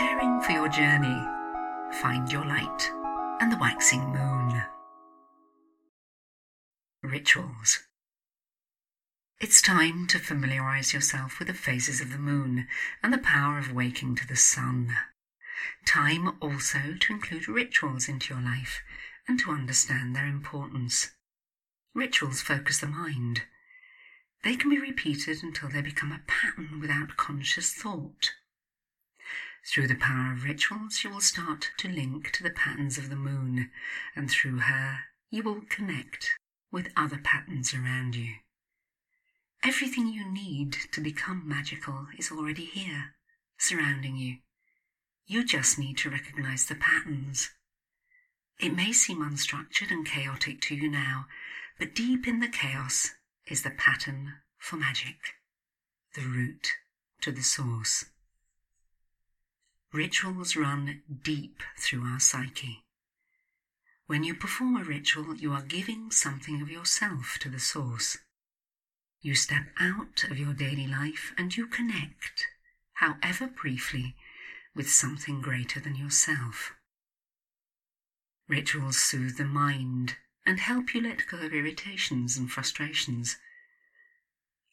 Preparing for your journey, find your light and the waxing moon. Rituals. It's time to familiarize yourself with the phases of the moon and the power of waking to the sun. Time also to include rituals into your life and to understand their importance. Rituals focus the mind. They can be repeated until they become a pattern without conscious thought. Through the power of rituals, you will start to link to the patterns of the moon, and through her, you will connect with other patterns around you. Everything you need to become magical is already here, surrounding you. You just need to recognize the patterns. It may seem unstructured and chaotic to you now, but deep in the chaos is the pattern for magic, the route to the source. Rituals run deep through our psyche. When you perform a ritual, you are giving something of yourself to the source. You step out of your daily life and you connect, however briefly, with something greater than yourself. Rituals soothe the mind and help you let go of irritations and frustrations.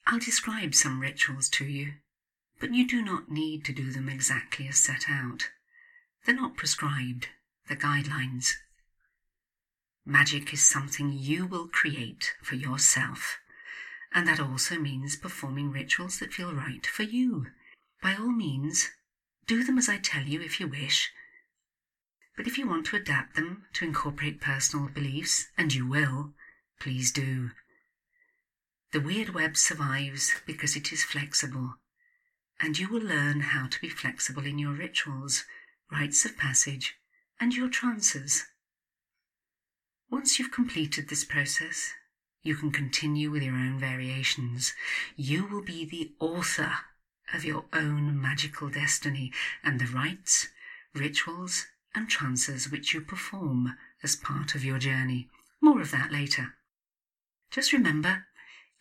I'll describe some rituals to you but you do not need to do them exactly as set out. They're not prescribed, they're guidelines. Magic is something you will create for yourself, and that also means performing rituals that feel right for you. By all means, do them as I tell you if you wish. But if you want to adapt them to incorporate personal beliefs, and you will, please do. The weird web survives because it is flexible and you will learn how to be flexible in your rituals, rites of passage, and your trances. Once you've completed this process, you can continue with your own variations. You will be the author of your own magical destiny and the rites, rituals, and trances which you perform as part of your journey. More of that later. Just remember,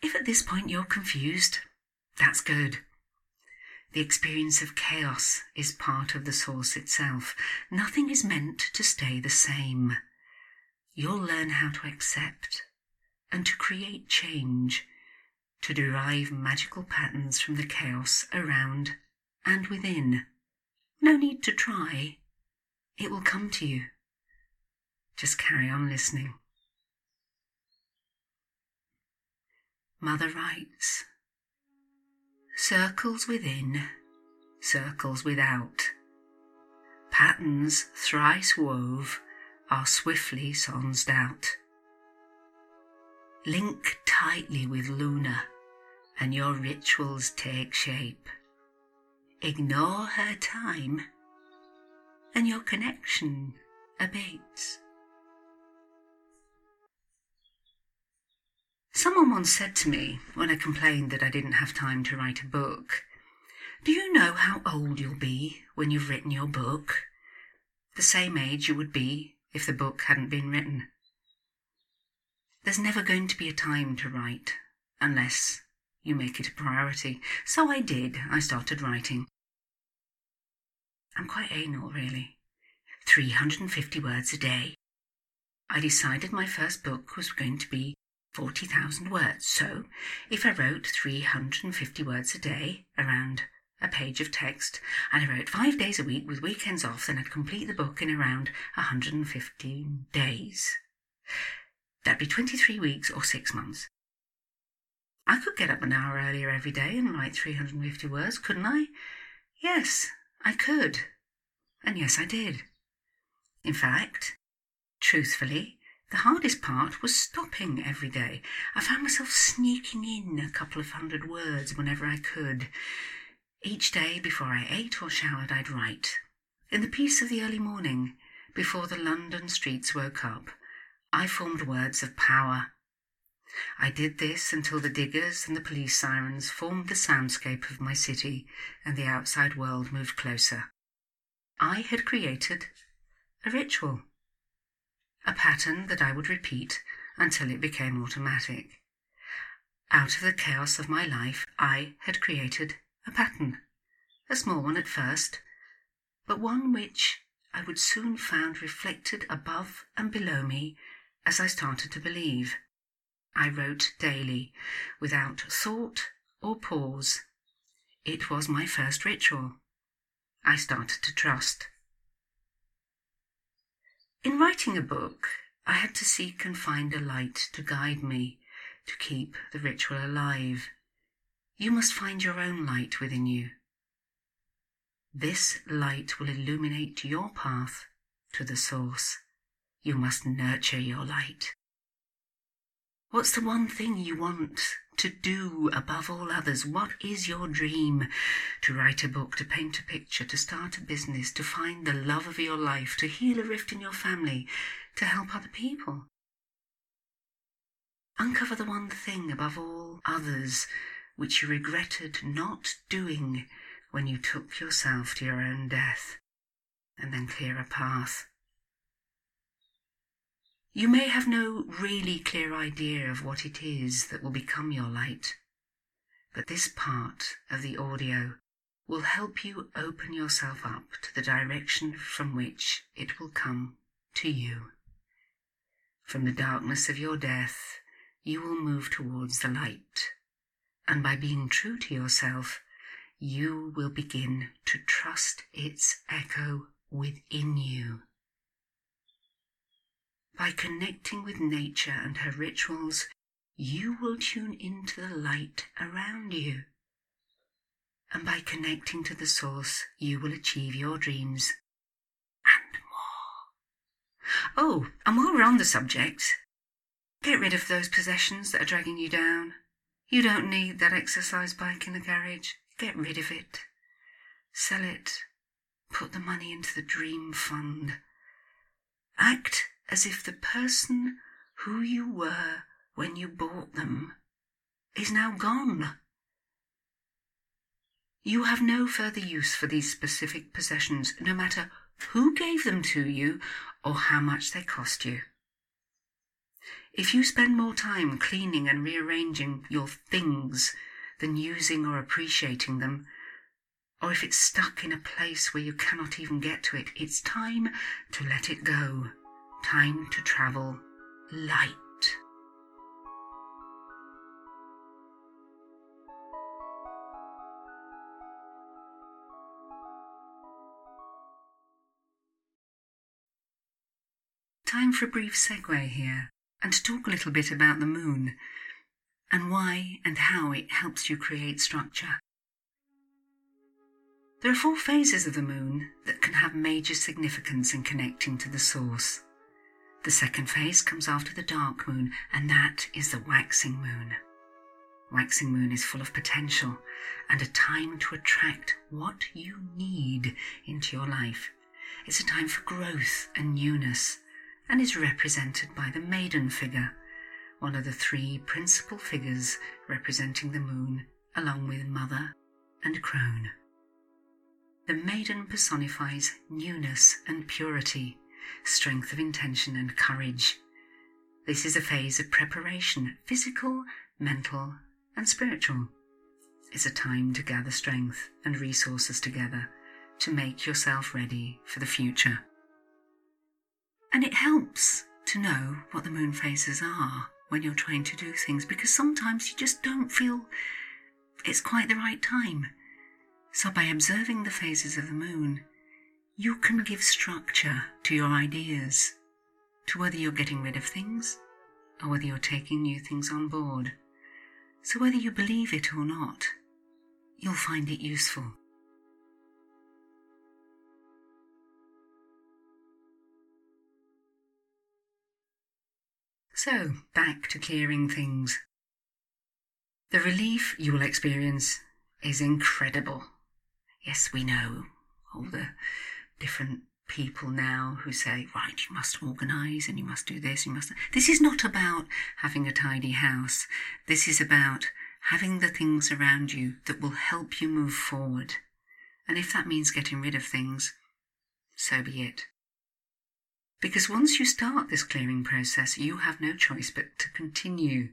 if at this point you're confused, that's good. The experience of chaos is part of the source itself. Nothing is meant to stay the same. You'll learn how to accept and to create change, to derive magical patterns from the chaos around and within. No need to try. It will come to you. Just carry on listening. Mother writes, Circles within, circles without. Patterns thrice wove are swiftly sonsed out. Link tightly with Luna, and your rituals take shape. Ignore her time, and your connection abates. Someone once said to me when I complained that I didn't have time to write a book, Do you know how old you'll be when you've written your book? The same age you would be if the book hadn't been written. There's never going to be a time to write unless you make it a priority. So I did. I started writing. I'm quite anal, really. 350 words a day. I decided my first book was going to be 40,000 words. So, if I wrote 350 words a day around a page of text, and I wrote five days a week with weekends off, then I'd complete the book in around 115 days. That'd be 23 weeks or six months. I could get up an hour earlier every day and write 350 words, couldn't I? Yes, I could. And yes, I did. In fact, truthfully, the hardest part was stopping every day. I found myself sneaking in a couple of hundred words whenever I could. Each day before I ate or showered, I'd write. In the peace of the early morning, before the London streets woke up, I formed words of power. I did this until the diggers and the police sirens formed the soundscape of my city and the outside world moved closer. I had created a ritual a pattern that I would repeat until it became automatic. Out of the chaos of my life, I had created a pattern, a small one at first, but one which I would soon find reflected above and below me as I started to believe. I wrote daily, without thought or pause. It was my first ritual. I started to trust. In writing a book, I had to seek and find a light to guide me, to keep the ritual alive. You must find your own light within you. This light will illuminate your path to the source. You must nurture your light. What's the one thing you want to do above all others? What is your dream? To write a book, to paint a picture, to start a business, to find the love of your life, to heal a rift in your family, to help other people. Uncover the one thing above all others which you regretted not doing when you took yourself to your own death, and then clear a path. You may have no really clear idea of what it is that will become your light, but this part of the audio will help you open yourself up to the direction from which it will come to you. From the darkness of your death, you will move towards the light. And by being true to yourself, you will begin to trust its echo within you. By connecting with nature and her rituals, you will tune into the light around you. And by connecting to the source, you will achieve your dreams and more. Oh, and while we're on the subject, get rid of those possessions that are dragging you down. You don't need that exercise bike in the garage. Get rid of it. Sell it. Put the money into the dream fund. Act as if the person who you were when you bought them is now gone. You have no further use for these specific possessions, no matter who gave them to you or how much they cost you. If you spend more time cleaning and rearranging your things than using or appreciating them, or if it's stuck in a place where you cannot even get to it, it's time to let it go. Time to travel light. Time for a brief segue here and to talk a little bit about the moon and why and how it helps you create structure. There are four phases of the moon that can have major significance in connecting to the source. The second phase comes after the dark moon, and that is the waxing moon. Waxing moon is full of potential and a time to attract what you need into your life. It's a time for growth and newness and is represented by the maiden figure, one of the three principal figures representing the moon, along with Mother and Crone. The maiden personifies newness and purity, strength of intention and courage. This is a phase of preparation, physical, mental, and spiritual. It's a time to gather strength and resources together to make yourself ready for the future. And it helps to know what the moon phases are when you're trying to do things because sometimes you just don't feel it's quite the right time. So, by observing the phases of the moon, you can give structure to your ideas, to whether you're getting rid of things or whether you're taking new things on board. So, whether you believe it or not, you'll find it useful. So, back to clearing things. The relief you will experience is incredible. Yes, we know all the different people now who say, right, you must organise and you must do this, you must. This is not about having a tidy house. This is about having the things around you that will help you move forward. And if that means getting rid of things, so be it. Because once you start this clearing process, you have no choice but to continue.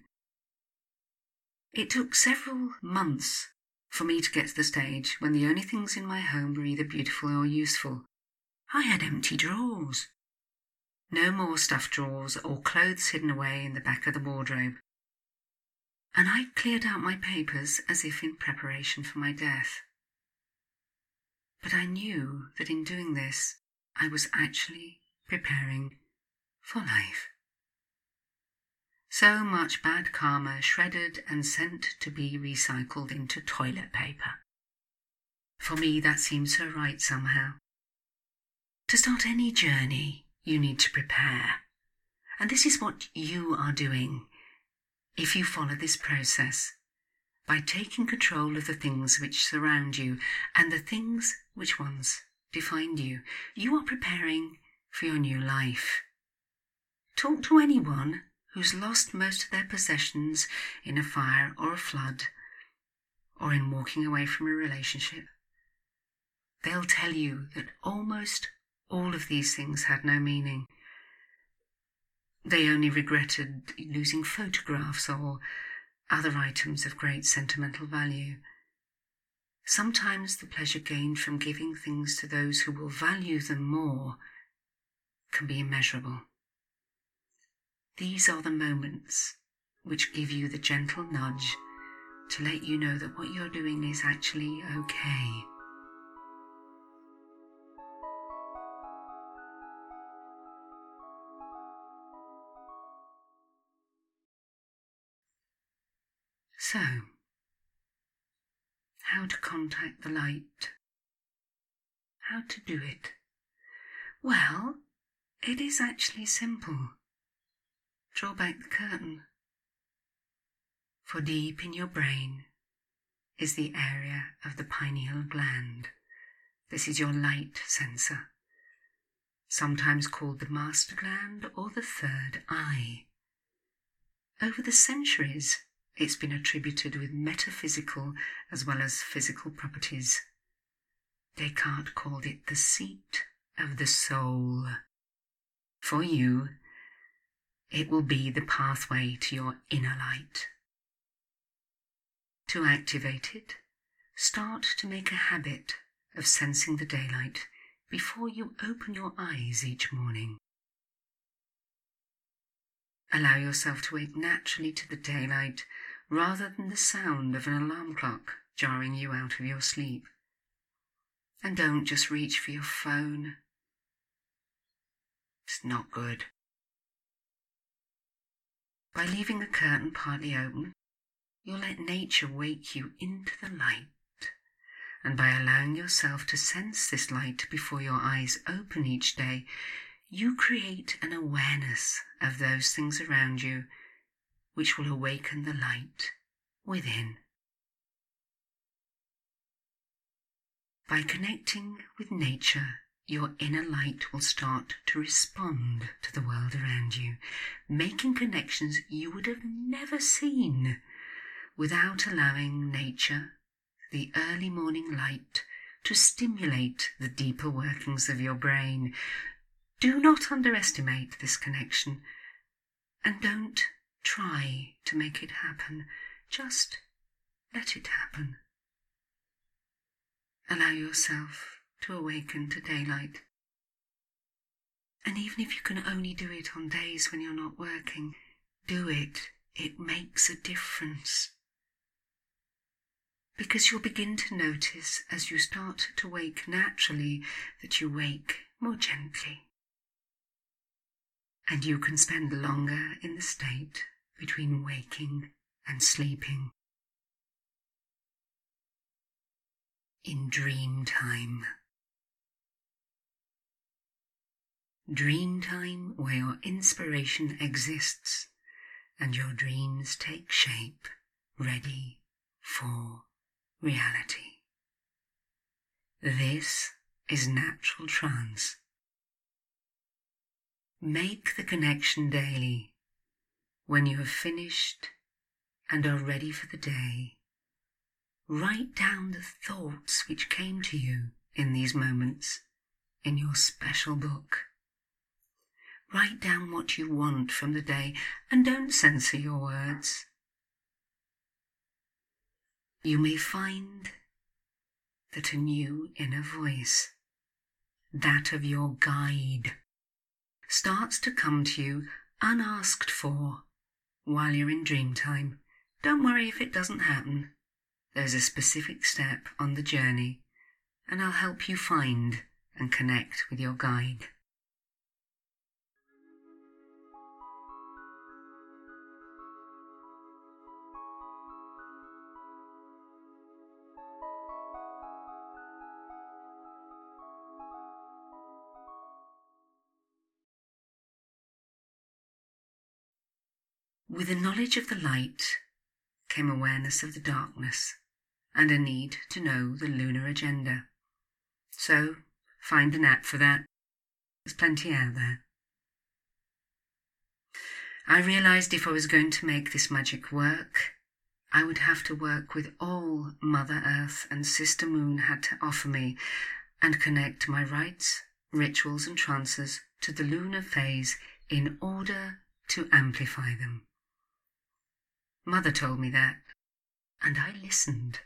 It took several months for me to get to the stage when the only things in my home were either beautiful or useful. I had empty drawers. No more stuffed drawers or clothes hidden away in the back of the wardrobe. And I cleared out my papers as if in preparation for my death. But I knew that in doing this, I was actually preparing for life. So much bad karma shredded and sent to be recycled into toilet paper. For me, that seems so right somehow. To start any journey, you need to prepare. And this is what you are doing if you follow this process by taking control of the things which surround you and the things which once defined you. You are preparing for your new life. Talk to anyone who's lost most of their possessions in a fire or a flood or in walking away from a relationship. They'll tell you that almost all of these things had no meaning. They only regretted losing photographs or other items of great sentimental value. Sometimes the pleasure gained from giving things to those who will value them more can be immeasurable. These are the moments which give you the gentle nudge to let you know that what you're doing is actually okay. So, how to contact the light? How to do it? Well, it is actually simple. Draw back the curtain. For deep in your brain is the area of the pineal gland. This is your light sensor, sometimes called the master gland or the third eye. Over the centuries, it's been attributed with metaphysical as well as physical properties. Descartes called it the seat of the soul. For you, it will be the pathway to your inner light. To activate it, start to make a habit of sensing the daylight before you open your eyes each morning. Allow yourself to wake naturally to the daylight rather than the sound of an alarm clock jarring you out of your sleep. And don't just reach for your phone. It's not good. By leaving the curtain partly open, you'll let nature wake you into the light. And by allowing yourself to sense this light before your eyes open each day, you create an awareness of those things around you which will awaken the light within. By connecting with nature, your inner light will start to respond to the world around you, making connections you would have never seen without allowing nature, the early morning light, to stimulate the deeper workings of your brain. Do not underestimate this connection and don't try to make it happen. Just let it happen. Allow yourself to awaken to daylight. And even if you can only do it on days when you're not working, do it. It makes a difference. Because you'll begin to notice as you start to wake naturally that you wake more gently. And you can spend longer in the state between waking and sleeping. In dream time. Dream time where your inspiration exists and your dreams take shape, ready for reality. This is natural trance. Make the connection daily when you have finished and are ready for the day, write down the thoughts which came to you in these moments in your special book. Write down what you want from the day and don't censor your words. you may find that a new inner voice, that of your guide, starts to come to you unasked for while you're in dream time. Don't worry if it doesn't happen. There's a specific step on the journey, and I'll help you find and connect with your guide. With the knowledge of the light came awareness of the darkness and a need to know the lunar agenda. So, find an app for that. There's plenty out there. I realized if I was going to make this magic work, I would have to work with all Mother Earth and Sister Moon had to offer me and connect my rites, rituals, and trances to the lunar phase in order to amplify them. Mother told me that, and I listened.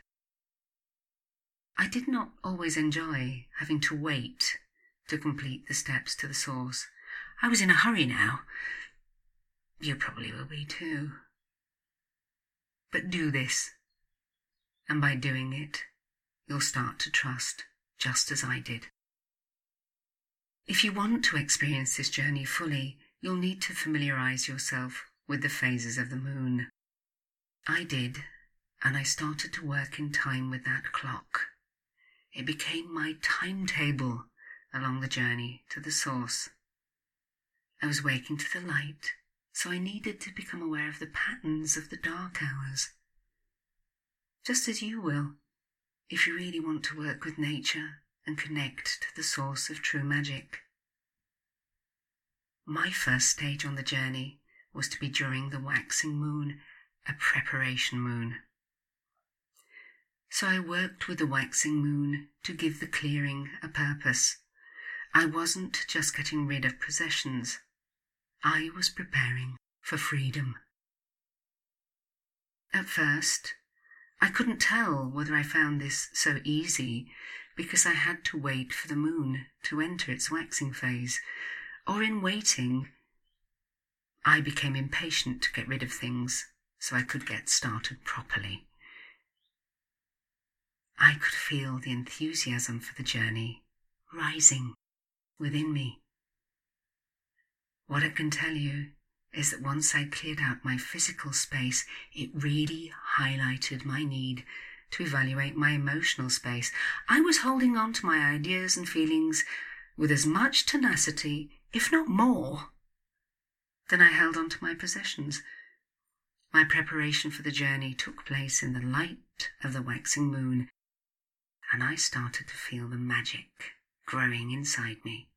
I did not always enjoy having to wait to complete the steps to the source. I was in a hurry now. You probably will be too. But do this, and by doing it, you'll start to trust just as I did. If you want to experience this journey fully, you'll need to familiarize yourself with the phases of the moon. I did, and I started to work in time with that clock. It became my timetable along the journey to the source. I was waking to the light, so I needed to become aware of the patterns of the dark hours. Just as you will, if you really want to work with nature and connect to the source of true magic. My first stage on the journey was to be during the waxing moon a preparation moon. So I worked with the waxing moon to give the clearing a purpose. I wasn't just getting rid of possessions. I was preparing for freedom. At first, I couldn't tell whether I found this so easy because I had to wait for the moon to enter its waxing phase, or in waiting, I became impatient to get rid of things so I could get started properly. I could feel the enthusiasm for the journey rising within me. What I can tell you is that once I cleared out my physical space, it really highlighted my need to evaluate my emotional space. I was holding on to my ideas and feelings with as much tenacity, if not more, than I held on to my possessions. My preparation for the journey took place in the light of the waxing moon, and I started to feel the magic growing inside me.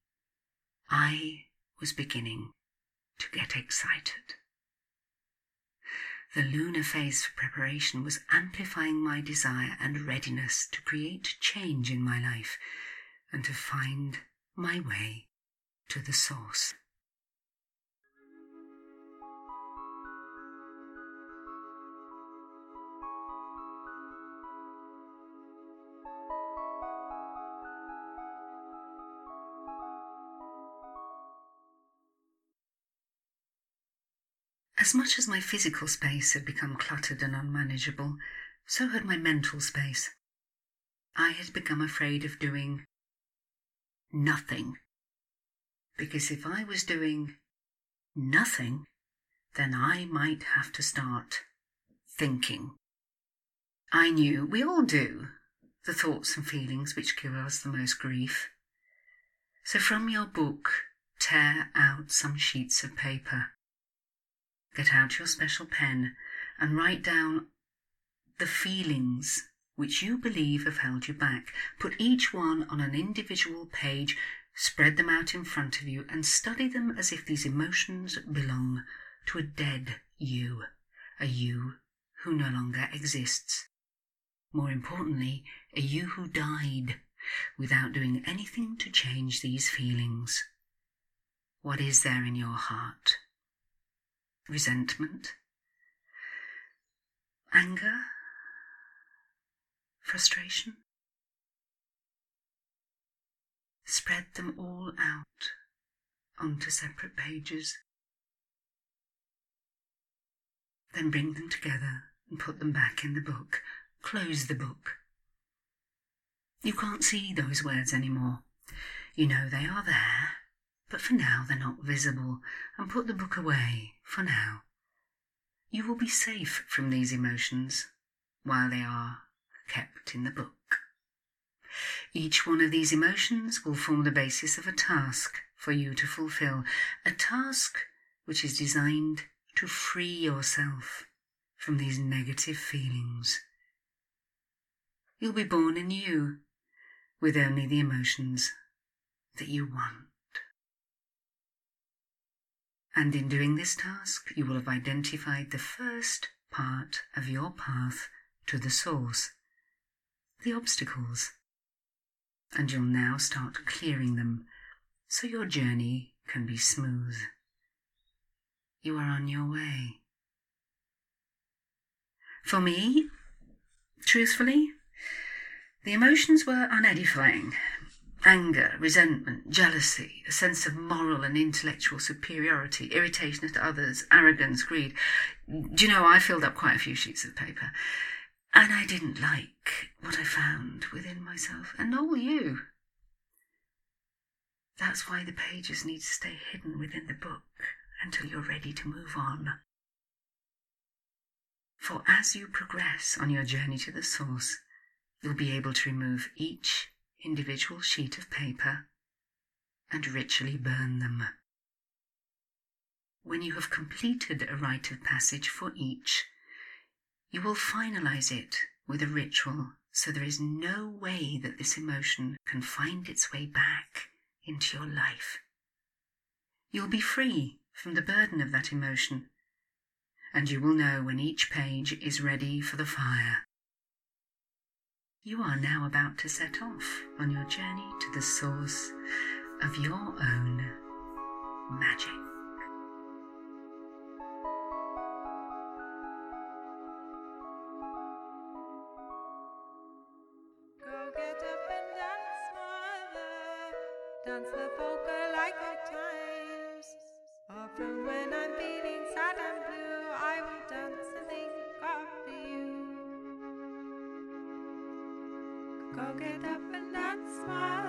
I was beginning to get excited. The lunar phase for preparation was amplifying my desire and readiness to create change in my life and to find my way to the source. As much as my physical space had become cluttered and unmanageable, so had my mental space. I had become afraid of doing nothing. Because if I was doing nothing, then I might have to start thinking. I knew, we all do, the thoughts and feelings which give us the most grief. So from your book, tear out some sheets of paper Get out your special pen and write down the feelings which you believe have held you back. Put each one on an individual page, spread them out in front of you, and study them as if these emotions belong to a dead you, a you who no longer exists. More importantly, a you who died without doing anything to change these feelings. What is there in your heart? Resentment, anger, frustration. Spread them all out onto separate pages. Then bring them together and put them back in the book. Close the book. You can't see those words anymore. You know they are there, but for now they're not visible, and put the book away for now. You will be safe from these emotions while they are kept in the book. Each one of these emotions will form the basis of a task for you to fulfill, a task which is designed to free yourself from these negative feelings. You'll be born anew with only the emotions that you want. And in doing this task, you will have identified the first part of your path to the source, the obstacles. And you'll now start clearing them so your journey can be smooth. You are on your way. For me, truthfully, the emotions were unedifying. Anger, resentment, jealousy, a sense of moral and intellectual superiority, irritation at others, arrogance, greed. Do you know, I filled up quite a few sheets of paper. And I didn't like what I found within myself, and will you. That's why the pages need to stay hidden within the book until you're ready to move on. For as you progress on your journey to the source, you'll be able to remove each individual sheet of paper and ritually burn them. When you have completed a rite of passage for each, you will finalize it with a ritual so there is no way that this emotion can find its way back into your life. You'll be free from the burden of that emotion, and you will know when each page is ready for the fire. You are now about to set off on your journey to the source of your own magic. Go get up and dance, mother. Dance the polka like old times. Often when I'm feeling Go get up and dance, mother.